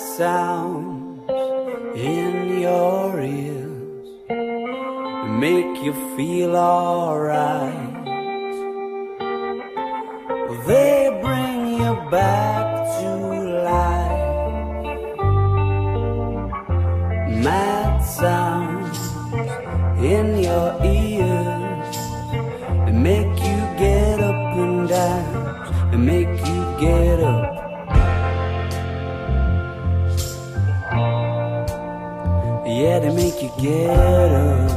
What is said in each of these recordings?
Sounds in your ears make you feel alright. They bring you back to life. Mad sounds in your ears you get up.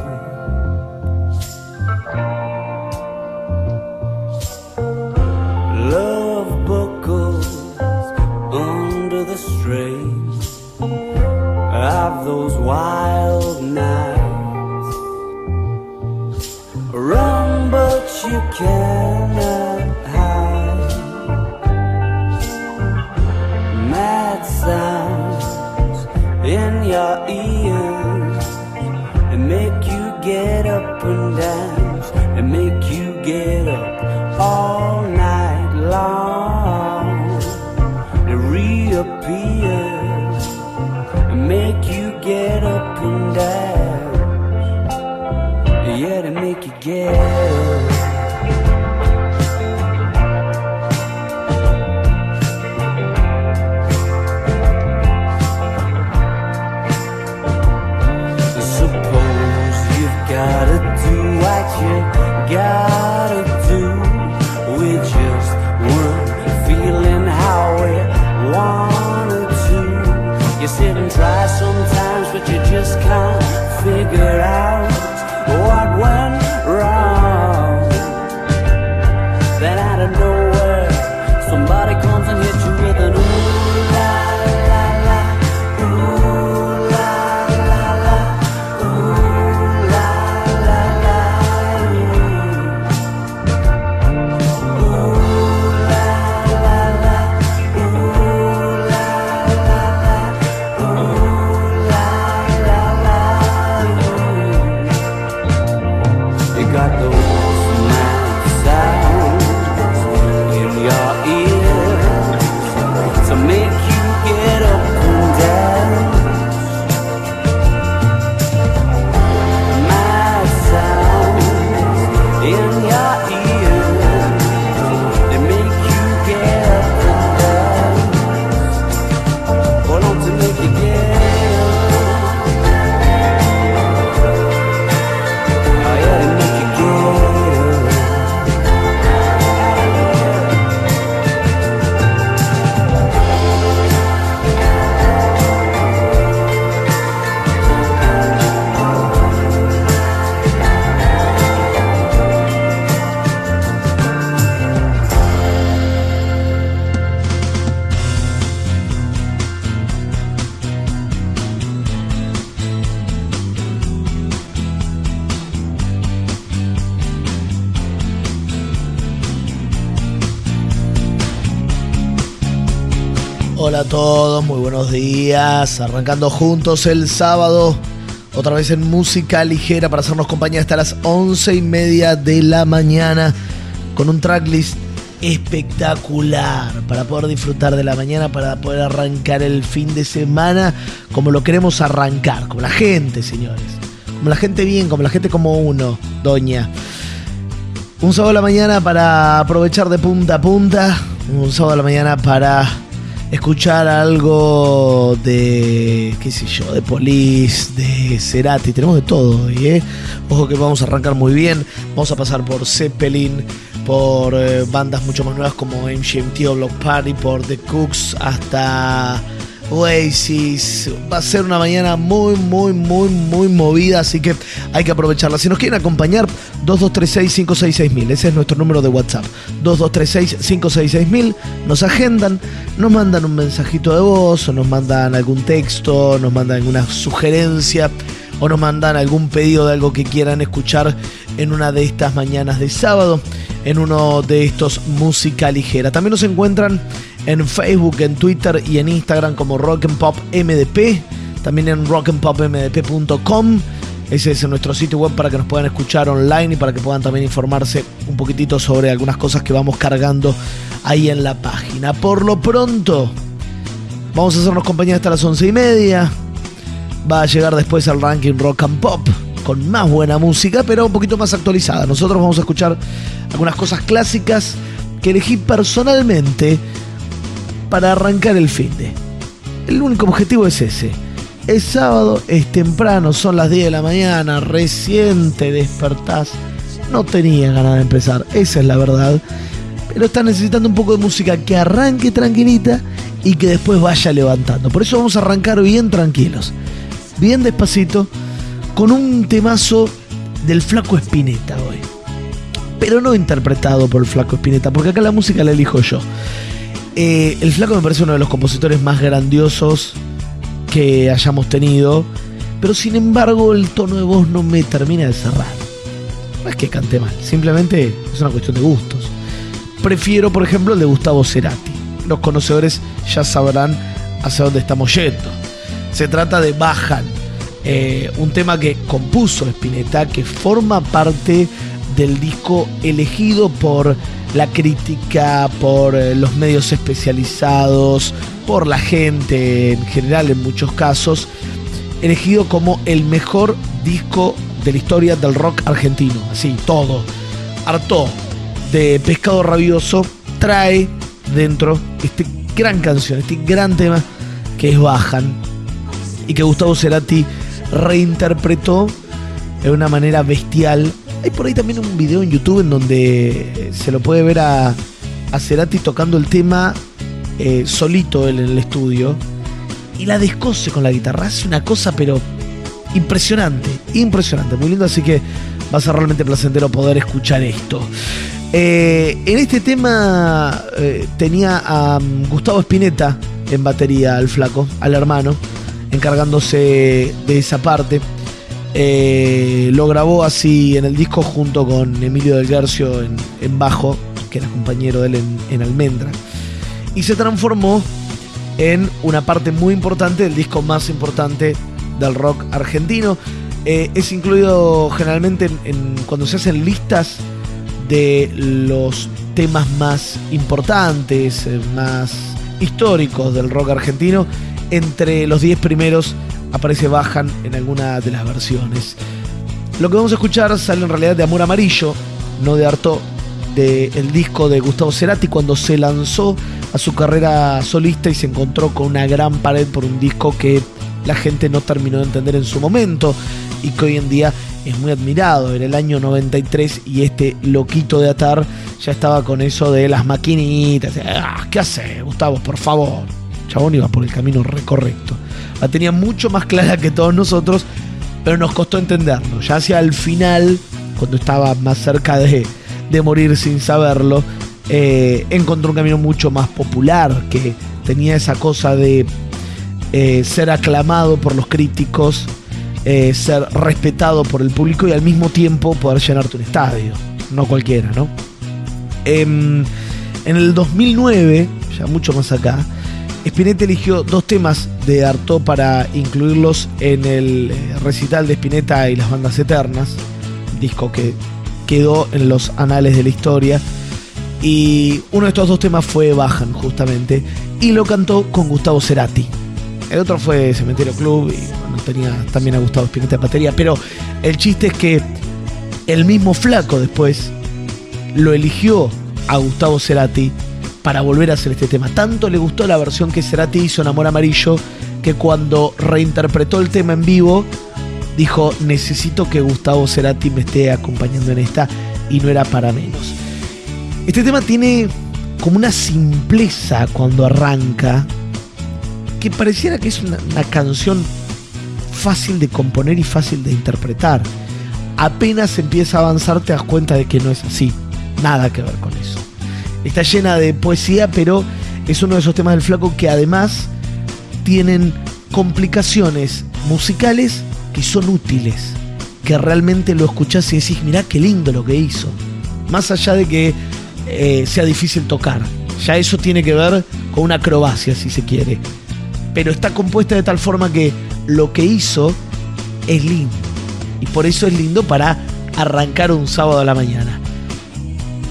Arrancando juntos el sábado, otra vez en música ligera para hacernos compañía hasta las once y media de la mañana con un tracklist espectacular para poder disfrutar de la mañana, para poder arrancar el fin de semana como lo queremos arrancar, como la gente, señores. Como la gente bien, como la gente como uno, doña. Un sábado a la mañana para aprovechar de punta a punta. Un sábado a la mañana para escuchar algo de, qué sé yo, de Police, de Cerati. Tenemos de todo hoy, ¿eh? Ojo que vamos a arrancar muy bien. Vamos a pasar por Zeppelin, por eh, bandas mucho más nuevas como MGMT o Block Party, por The Cooks, hasta Oasis. Va a ser una mañana muy, muy, muy, muy movida, así que hay que aprovecharla. Si nos quieren acompañar, 2236-566000, ese es nuestro número de WhatsApp. 2236-566000, nos agendan, nos mandan un mensajito de voz, o nos mandan algún texto, nos mandan alguna sugerencia, o nos mandan algún pedido de algo que quieran escuchar en una de estas mañanas de sábado, en uno de estos música ligera. También nos encuentran en Facebook, en Twitter y en Instagram como Rock and Pop MDP, también en rockandpopmdp.com. Ese es nuestro sitio web para que nos puedan escuchar online y para que puedan también informarse un poquitito sobre algunas cosas que vamos cargando ahí en la página. Por lo pronto, vamos a hacernos compañía hasta las once y media. Va a llegar después al ranking Rock and Pop con más buena música, pero un poquito más actualizada. Nosotros vamos a escuchar algunas cosas clásicas que elegí personalmente para arrancar el fin de. El único objetivo es ese. Es sábado, es temprano, son las 10 de la mañana, recién te despertás. No tenía ganas de empezar, esa es la verdad. Pero estás necesitando un poco de música que arranque tranquilita y que después vaya levantando. Por eso vamos a arrancar bien tranquilos, bien despacito, con un temazo del flaco Espineta hoy. Pero no interpretado por el flaco Espineta, porque acá la música la elijo yo. Eh, el flaco me parece uno de los compositores más grandiosos que hayamos tenido, pero sin embargo el tono de voz no me termina de cerrar. No es que cante mal, simplemente es una cuestión de gustos. Prefiero, por ejemplo, el de Gustavo Cerati. Los conocedores ya sabrán hacia dónde estamos yendo. Se trata de Bajan, eh, un tema que compuso Spinetta, que forma parte del disco elegido por la crítica, por eh, los medios especializados, por la gente en general en muchos casos, elegido como el mejor disco de la historia del rock argentino. Así, todo. Harto de Pescado Rabioso trae dentro esta gran canción, este gran tema que es Bajan y que Gustavo Cerati reinterpretó de una manera bestial. Hay por ahí también un video en YouTube en donde se lo puede ver a, a Cerati tocando el tema eh, solito en el estudio y la descose con la guitarra. Hace una cosa, pero impresionante, impresionante, muy lindo. Así que va a ser realmente placentero poder escuchar esto. Eh, en este tema eh, tenía a um, Gustavo Spinetta en batería, al flaco, al hermano, encargándose de esa parte. Eh, lo grabó así en el disco junto con Emilio del Garcio en, bajo, que era compañero de él en, en Almendra. Y se transformó en una parte muy importante del disco más importante del rock argentino. Eh, es incluido generalmente en, en- cuando se hacen listas de los temas más importantes, eh, más históricos del rock argentino. Entre los 10 primeros aparece Bajan en alguna de las versiones. Lo que vamos a escuchar sale en realidad de Amor Amarillo, no de Arto, del disco de Gustavo Cerati cuando se lanzó a su carrera solista y se encontró con una gran pared por un disco que la gente no terminó de entender en su momento y que hoy en día es muy admirado. Era el año 93 y este loquito de Atar ya estaba con eso de las maquinitas. Ah, ¿Qué hace, Gustavo? Por favor. Chabón iba por el camino recorrecto. La tenía mucho más clara que todos nosotros, pero nos costó entenderlo. Ya hacia el final, cuando estaba más cerca de, de morir sin saberlo, eh, encontró un camino mucho más popular, que tenía esa cosa de eh, ser aclamado por los críticos, eh, ser respetado por el público y al mismo tiempo poder llenarte un estadio. No cualquiera, ¿no? Em, en el 2009, ya mucho más acá, Spinetta eligió dos temas de Artaud para incluirlos en el eh, recital de Spinetta y las bandas eternas, disco que quedó en los anales de la historia. Y uno de estos dos temas fue Bajan, justamente, y lo cantó con Gustavo Cerati. El otro fue Cementerio Club y bueno, tenía también a Gustavo Spinetta en batería. Pero el chiste es que el mismo flaco después lo eligió a Gustavo Cerati para volver a hacer este tema. Tanto le gustó la versión que Cerati hizo en Amor Amarillo que cuando reinterpretó el tema en vivo dijo necesito que Gustavo Cerati me esté acompañando en esta y no era para menos. Este tema tiene como una simpleza cuando arranca que pareciera que es una, una canción fácil de componer y fácil de interpretar. Apenas empieza a avanzar te das cuenta de que no es así. Nada que ver con eso. Está llena de poesía, pero es uno de esos temas del flaco que además tienen complicaciones musicales que son útiles. Que realmente lo escuchás y decís, mirá qué lindo lo que hizo. Más allá de que eh, sea difícil tocar. Ya eso tiene que ver con una acrobacia, si se quiere. Pero está compuesta de tal forma que lo que hizo es lindo. Y por eso es lindo para arrancar un sábado a la mañana.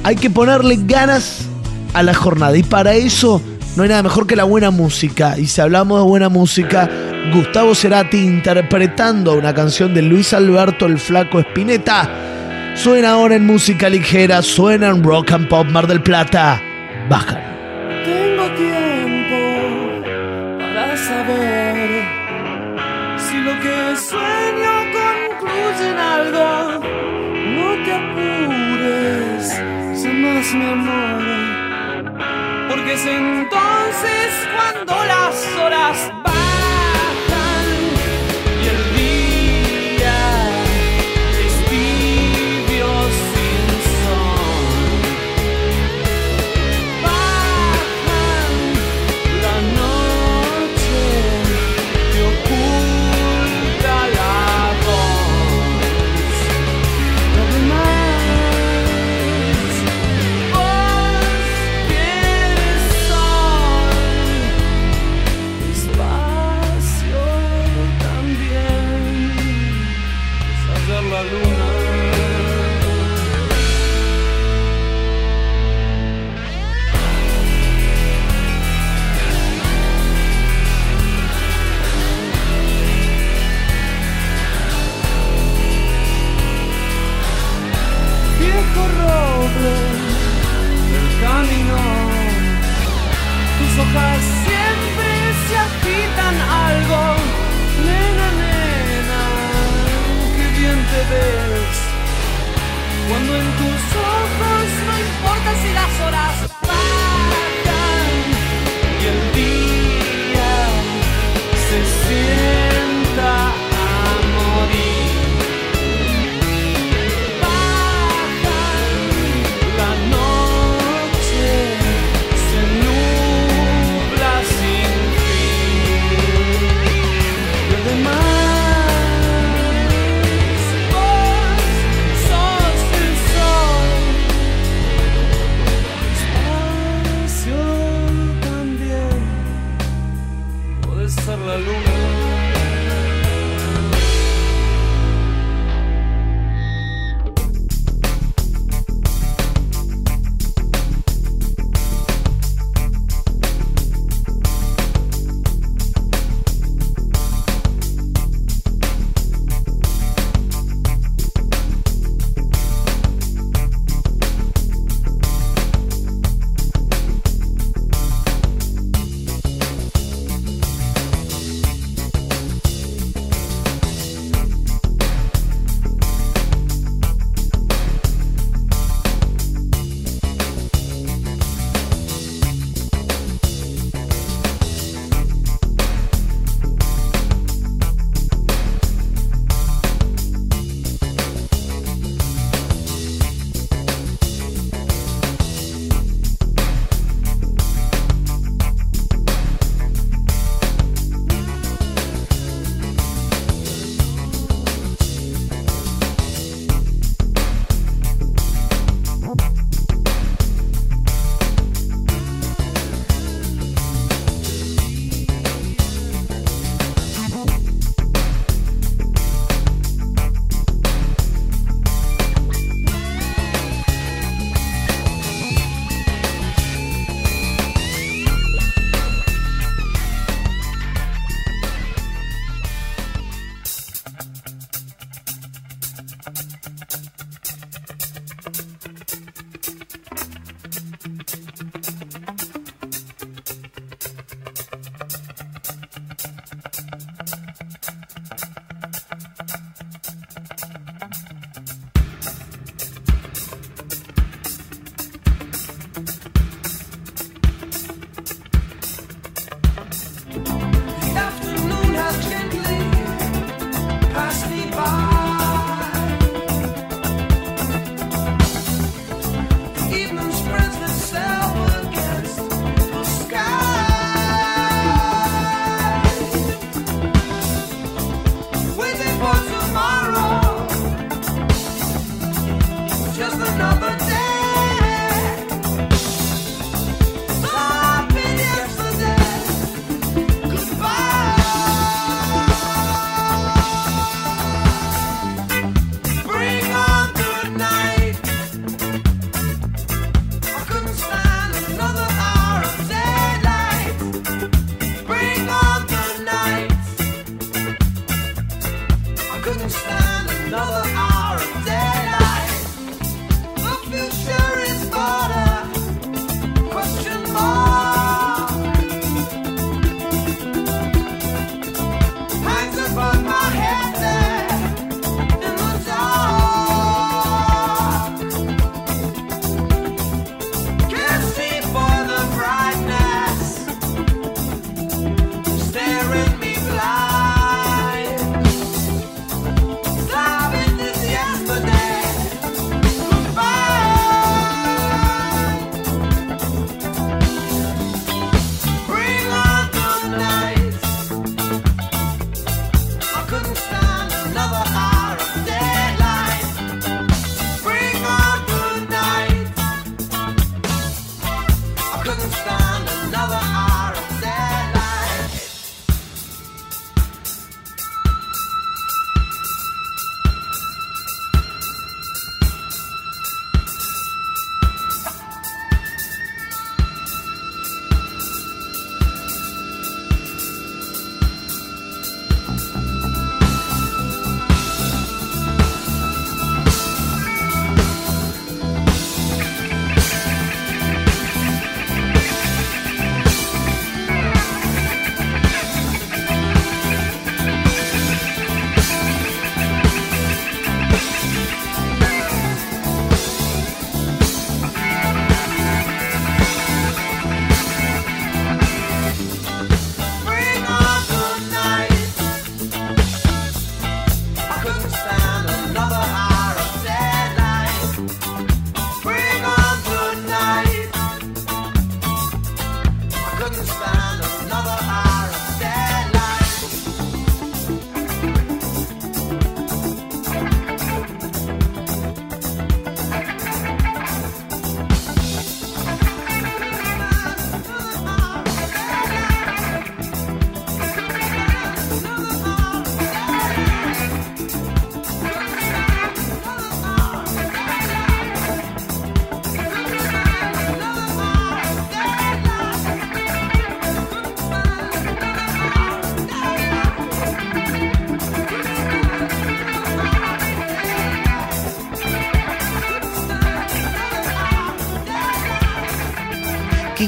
Hay que ponerle ganas a la jornada. Y para eso no hay nada mejor que la buena música. Y si hablamos de buena música, Gustavo Cerati interpretando una canción de Luis Alberto el Flaco Espineta. Suena ahora en música ligera, suena en rock and pop Mar del Plata. Bajan. Porque es entonces cuando las horas bajan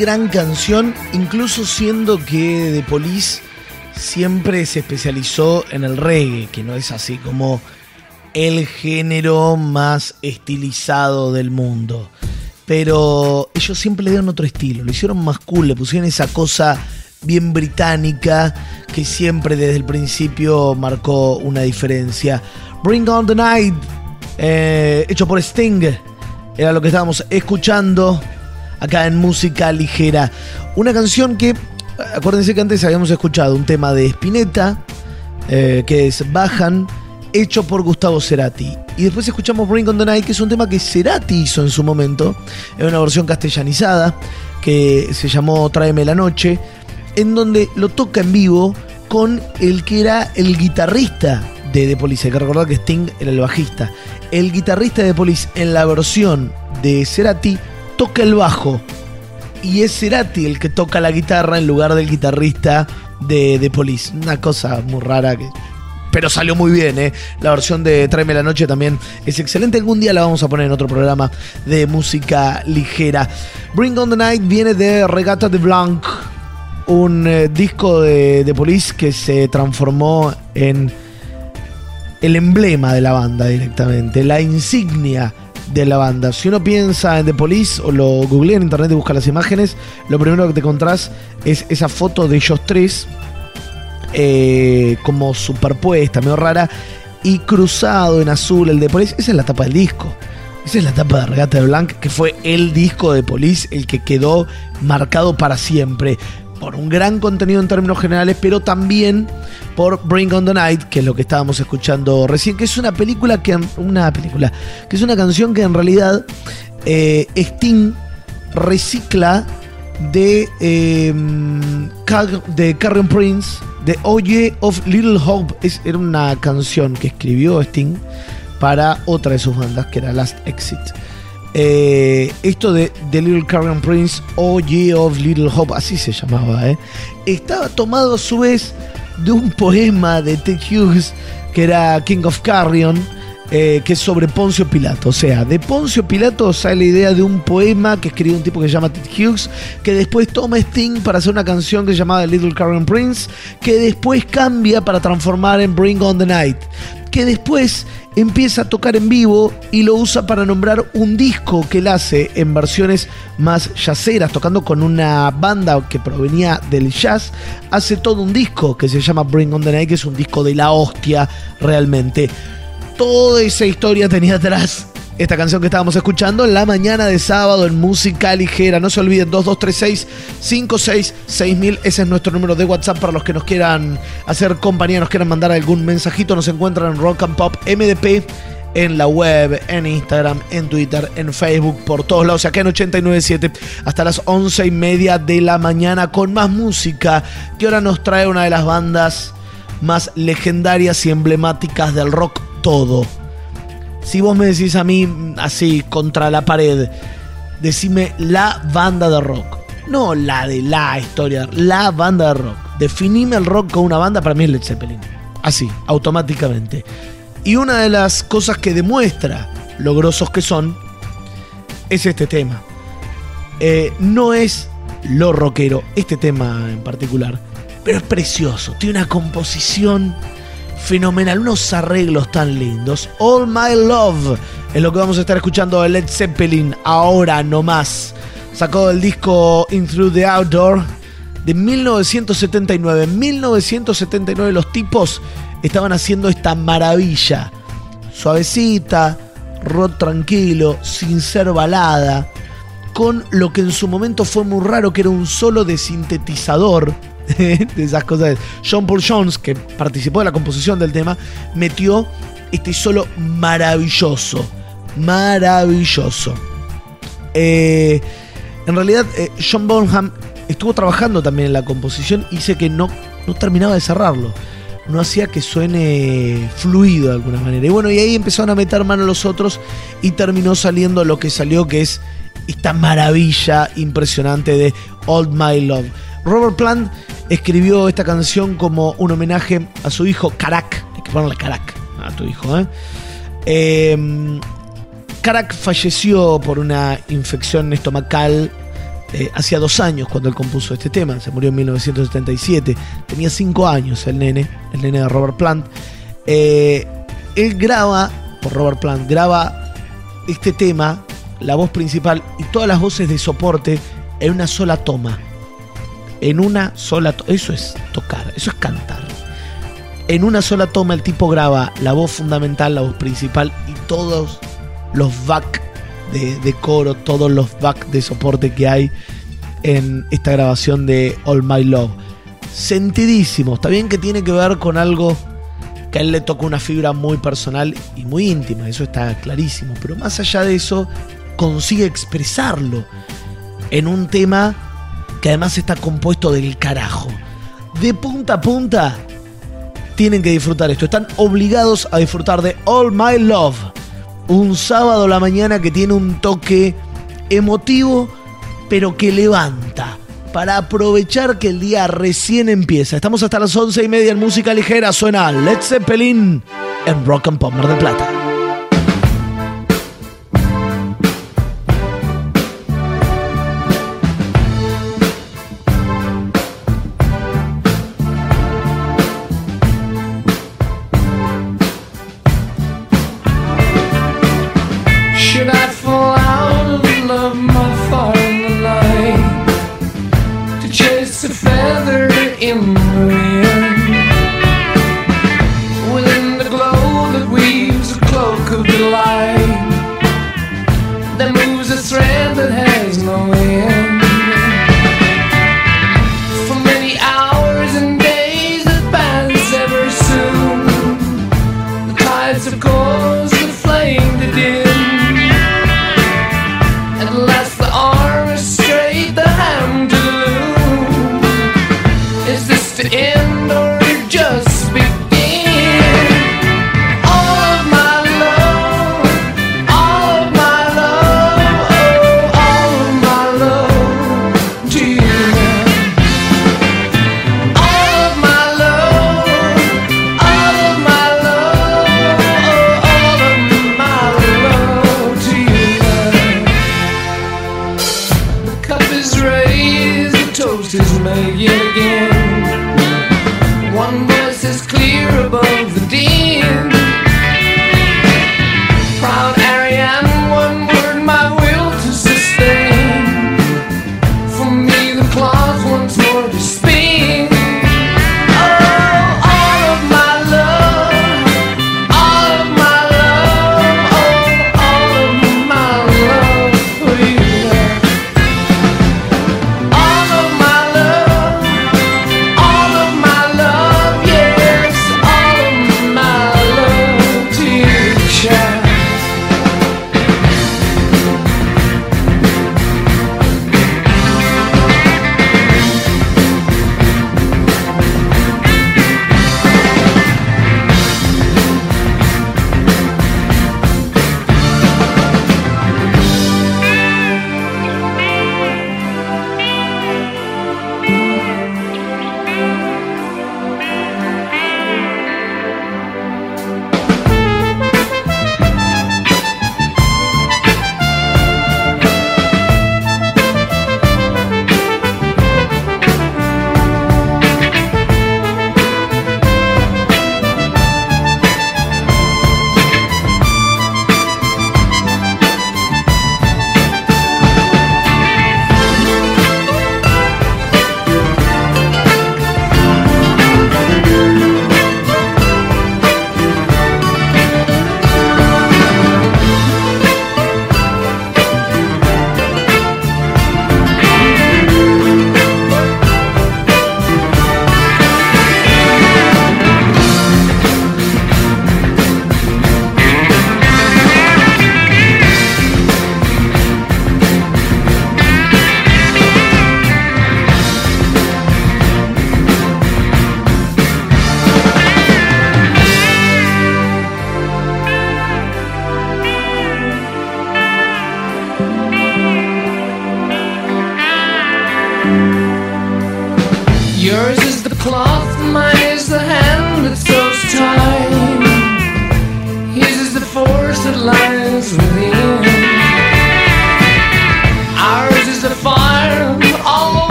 gran canción, incluso siendo que The Police siempre se especializó en el reggae, que no es así como el género más estilizado del mundo. Pero ellos siempre le dieron otro estilo, lo hicieron más cool, le pusieron esa cosa bien británica que siempre desde el principio marcó una diferencia. Bring on the Night, eh, hecho por Sting, era lo que estábamos escuchando acá en música ligera. Una canción que, acuérdense que antes habíamos escuchado un tema de Spinetta, eh, que es Bajan, hecho por Gustavo Cerati. Y después escuchamos Bring on the Night, que es un tema que Cerati hizo en su momento, en una versión castellanizada, que se llamó Tráeme la Noche, en donde lo toca en vivo con el que era el guitarrista de The Police. Hay que recordar que Sting era el bajista. El guitarrista de The Police en la versión de Cerati toca el bajo. Y es Cerati el que toca la guitarra en lugar del guitarrista de The Police. Una cosa muy rara que. Pero salió muy bien, ¿eh? La versión de Tráeme la Noche también es excelente. Algún día la vamos a poner en otro programa de música ligera. Bring on the Night viene de Regata de Blanc, un eh, disco de, de Police que se transformó en el emblema de la banda directamente, la insignia de la banda. Si uno piensa en The Police o lo googlea en internet y busca las imágenes, lo primero que te encontrás es esa foto de ellos tres, eh, como superpuesta, medio rara, y cruzado en azul el de Police. Esa es la tapa del disco. Esa es la tapa de Regata de Blanc, que fue el disco de Police, el que quedó marcado para siempre. Por un gran contenido en términos generales, pero también por Bring on the Night, que es lo que estábamos escuchando recién, que es una película que. Una película. Que es una canción que en realidad eh, Sting recicla de, eh, de Carrion Prince, de Oye of Little Hope. Es, era una canción que escribió Sting para otra de sus bandas, que era Last Exit. Eh, esto de The Little Carrion Prince, Oye of Little Hope, así se llamaba, ¿eh? estaba tomado a su vez de un poema de Ted Hughes que era King of Carrion, eh, que es sobre Poncio Pilato. O sea, de Poncio Pilato sale la idea de un poema que escribió un tipo que se llama Ted Hughes, que después toma Sting para hacer una canción que se llamaba The Little Carrion Prince, que después cambia para transformar en Bring on the Night, que después empieza a tocar en vivo y lo usa para nombrar un disco que él hace en versiones más jazzeras, tocando con una banda que provenía del jazz, hace todo un disco que se llama Bring on the Night, que es un disco de la hostia realmente. Toda esa historia tenía atrás esta canción que estábamos escuchando en la mañana de sábado en música ligera. No se olviden, 2236-566000. Ese es nuestro número de WhatsApp para los que nos quieran hacer compañía, nos quieran mandar algún mensajito. Nos encuentran en Rock and Pop MDP en la web, en Instagram, en Twitter, en Facebook, por todos lados. Acá en 897 hasta las 11 y media de la mañana con más música que ahora nos trae una de las bandas más legendarias y emblemáticas del rock todo. Si vos me decís a mí así contra la pared, decime la banda de rock. No la de la historia, la banda de rock. Definime el rock con una banda, para mí es Led Zeppelin. Así, automáticamente. Y una de las cosas que demuestra lo grosos que son es este tema. Eh, no es lo rockero, este tema en particular, pero es precioso. Tiene una composición fenomenal, unos arreglos tan lindos. All My Love es lo que vamos a estar escuchando de Led Zeppelin ahora nomás. Sacó del disco In Through the Outdoor de 1979. En 1979 los tipos estaban haciendo esta maravilla. Suavecita, rock tranquilo, sin ser balada, con lo que en su momento fue muy raro, que era un solo de sintetizador de esas cosas. John Paul Jones, que participó de la composición del tema, metió este solo maravilloso. Maravilloso. Eh, en realidad, eh, John Bonham estuvo trabajando también en la composición y dice que no, no terminaba de cerrarlo. No hacía que suene fluido de alguna manera. Y bueno, y ahí empezaron a meter mano los otros y terminó saliendo lo que salió, que es esta maravilla impresionante de Old My Love. Robert Plant escribió esta canción como un homenaje a su hijo Karak. Hay que ponerle Karak a tu hijo, ¿eh? Karak falleció por una infección estomacal eh, hacía dos años cuando él compuso este tema. Se murió en 1977. Tenía cinco años el nene, el nene de Robert Plant. Eh, él graba, por Robert Plant, graba este tema, la voz principal y todas las voces de soporte en una sola toma. En una sola toma. Eso es tocar, eso es cantar. En una sola toma el tipo graba la voz fundamental, la voz principal y todos los back de, de coro, todos los back de soporte que hay en esta grabación de All My Love. Sentidísimo, está bien que tiene que ver con algo que a él le toca una fibra muy personal y muy íntima, eso está clarísimo, pero más allá de eso, consigue expresarlo en un tema que además está compuesto del carajo. De punta a punta, tienen que disfrutar esto, están obligados a disfrutar de All My Love un sábado a la mañana que tiene un toque emotivo, pero que levanta. Para aprovechar que el día recién empieza. Estamos hasta las once y media en música ligera. Suena Led Zeppelin en Rock and Pop del Plata.